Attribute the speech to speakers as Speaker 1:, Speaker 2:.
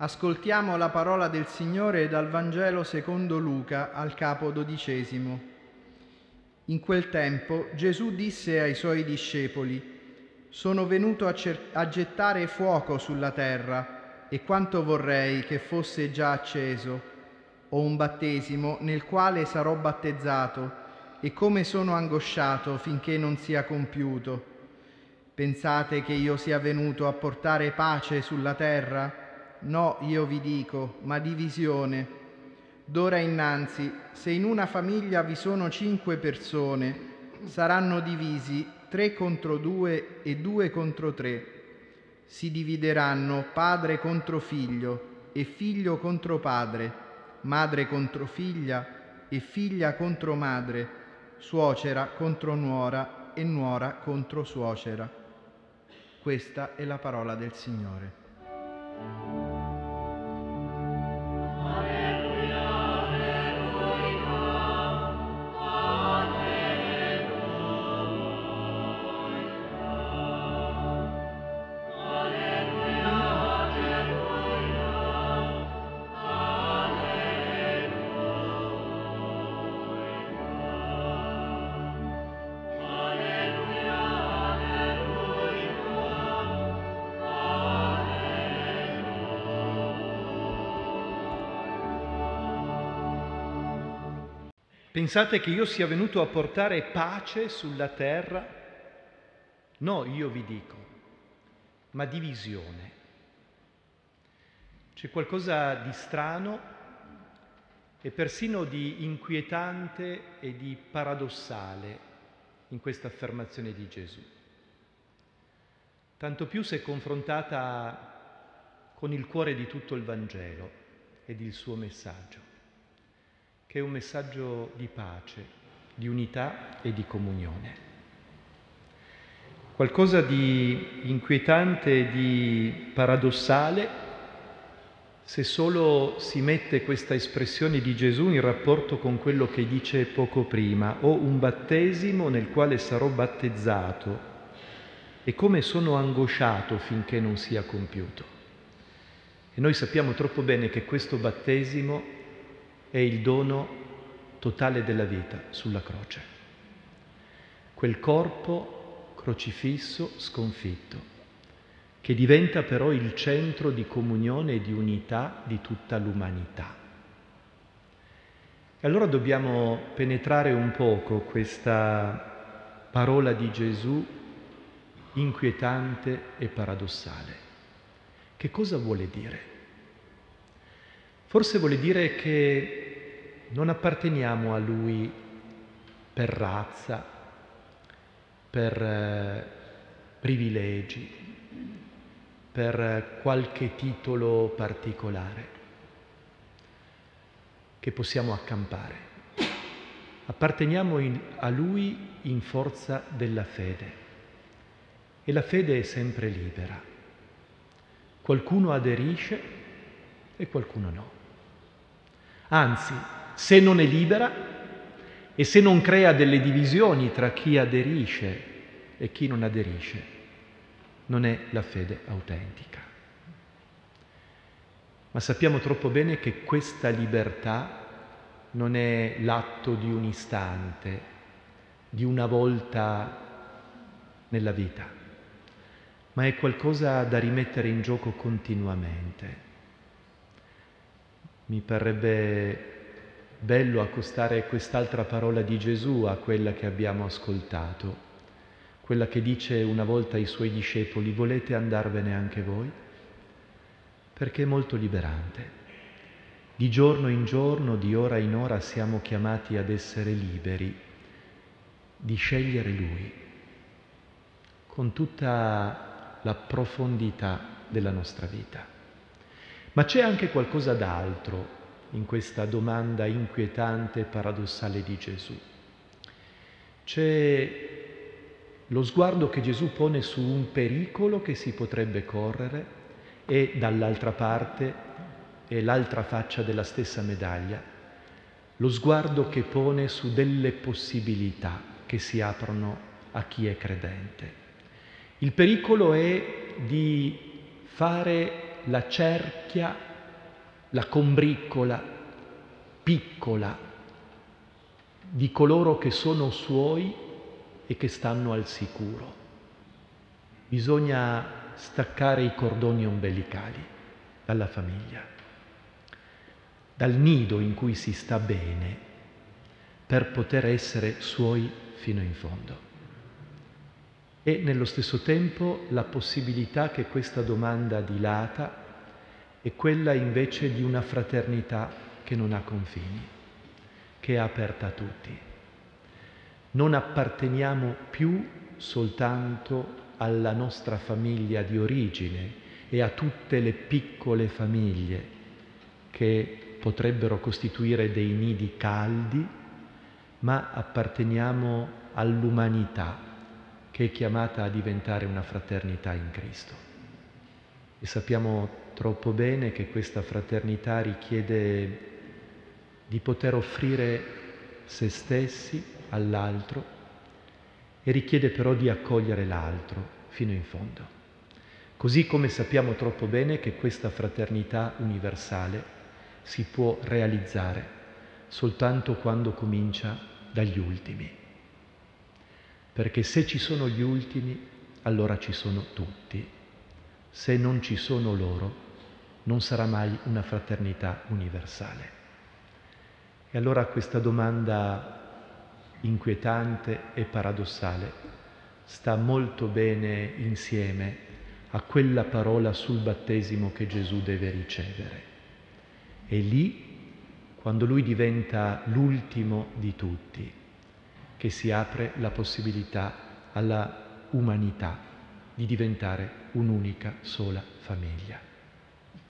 Speaker 1: Ascoltiamo la parola del Signore dal Vangelo secondo Luca al capo dodicesimo. In quel tempo Gesù disse ai suoi discepoli, Sono venuto a, a gettare fuoco sulla terra e quanto vorrei che fosse già acceso. Ho un battesimo nel quale sarò battezzato e come sono angosciato finché non sia compiuto. Pensate che io sia venuto a portare pace sulla terra? No, io vi dico, ma divisione. D'ora innanzi, se in una famiglia vi sono cinque persone, saranno divisi tre contro due e due contro tre. Si divideranno padre contro figlio e figlio contro padre, madre contro figlia e figlia contro madre, suocera contro nuora e nuora contro suocera. Questa è la parola del Signore. Amém.
Speaker 2: Pensate che io sia venuto a portare pace sulla terra? No, io vi dico, ma divisione. C'è qualcosa di strano e persino di inquietante e di paradossale in questa affermazione di Gesù. Tanto più se confrontata con il cuore di tutto il Vangelo ed il suo messaggio che è un messaggio di pace, di unità e di comunione. Qualcosa di inquietante e di paradossale se solo si mette questa espressione di Gesù in rapporto con quello che dice poco prima, ho un battesimo nel quale sarò battezzato e come sono angosciato finché non sia compiuto. E noi sappiamo troppo bene che questo battesimo è il dono totale della vita sulla croce. Quel corpo crocifisso, sconfitto, che diventa però il centro di comunione e di unità di tutta l'umanità. E allora dobbiamo penetrare un poco questa parola di Gesù inquietante e paradossale. Che cosa vuole dire? Forse vuole dire che non apparteniamo a Lui per razza, per eh, privilegi, per qualche titolo particolare che possiamo accampare. Apparteniamo in, a Lui in forza della fede e la fede è sempre libera. Qualcuno aderisce e qualcuno no. Anzi, se non è libera e se non crea delle divisioni tra chi aderisce e chi non aderisce, non è la fede autentica. Ma sappiamo troppo bene che questa libertà non è l'atto di un istante, di una volta nella vita, ma è qualcosa da rimettere in gioco continuamente. Mi parrebbe bello accostare quest'altra parola di Gesù a quella che abbiamo ascoltato, quella che dice una volta ai suoi discepoli, volete andarvene anche voi? Perché è molto liberante. Di giorno in giorno, di ora in ora siamo chiamati ad essere liberi, di scegliere Lui, con tutta la profondità della nostra vita. Ma c'è anche qualcosa d'altro in questa domanda inquietante e paradossale di Gesù. C'è lo sguardo che Gesù pone su un pericolo che si potrebbe correre e dall'altra parte è l'altra faccia della stessa medaglia, lo sguardo che pone su delle possibilità che si aprono a chi è credente. Il pericolo è di fare la cerchia la combriccola piccola di coloro che sono suoi e che stanno al sicuro. Bisogna staccare i cordoni ombelicali dalla famiglia, dal nido in cui si sta bene, per poter essere suoi fino in fondo. E nello stesso tempo la possibilità che questa domanda dilata è quella invece di una fraternità che non ha confini, che è aperta a tutti. Non apparteniamo più soltanto alla nostra famiglia di origine e a tutte le piccole famiglie che potrebbero costituire dei nidi caldi, ma apparteniamo all'umanità che è chiamata a diventare una fraternità in Cristo. E sappiamo troppo bene che questa fraternità richiede di poter offrire se stessi all'altro e richiede però di accogliere l'altro fino in fondo. Così come sappiamo troppo bene che questa fraternità universale si può realizzare soltanto quando comincia dagli ultimi. Perché se ci sono gli ultimi, allora ci sono tutti. Se non ci sono loro, non sarà mai una fraternità universale. E allora questa domanda inquietante e paradossale, sta molto bene insieme a quella parola sul battesimo che Gesù deve ricevere. E lì, quando lui diventa l'ultimo di tutti, che si apre la possibilità alla umanità di diventare un'unica sola famiglia.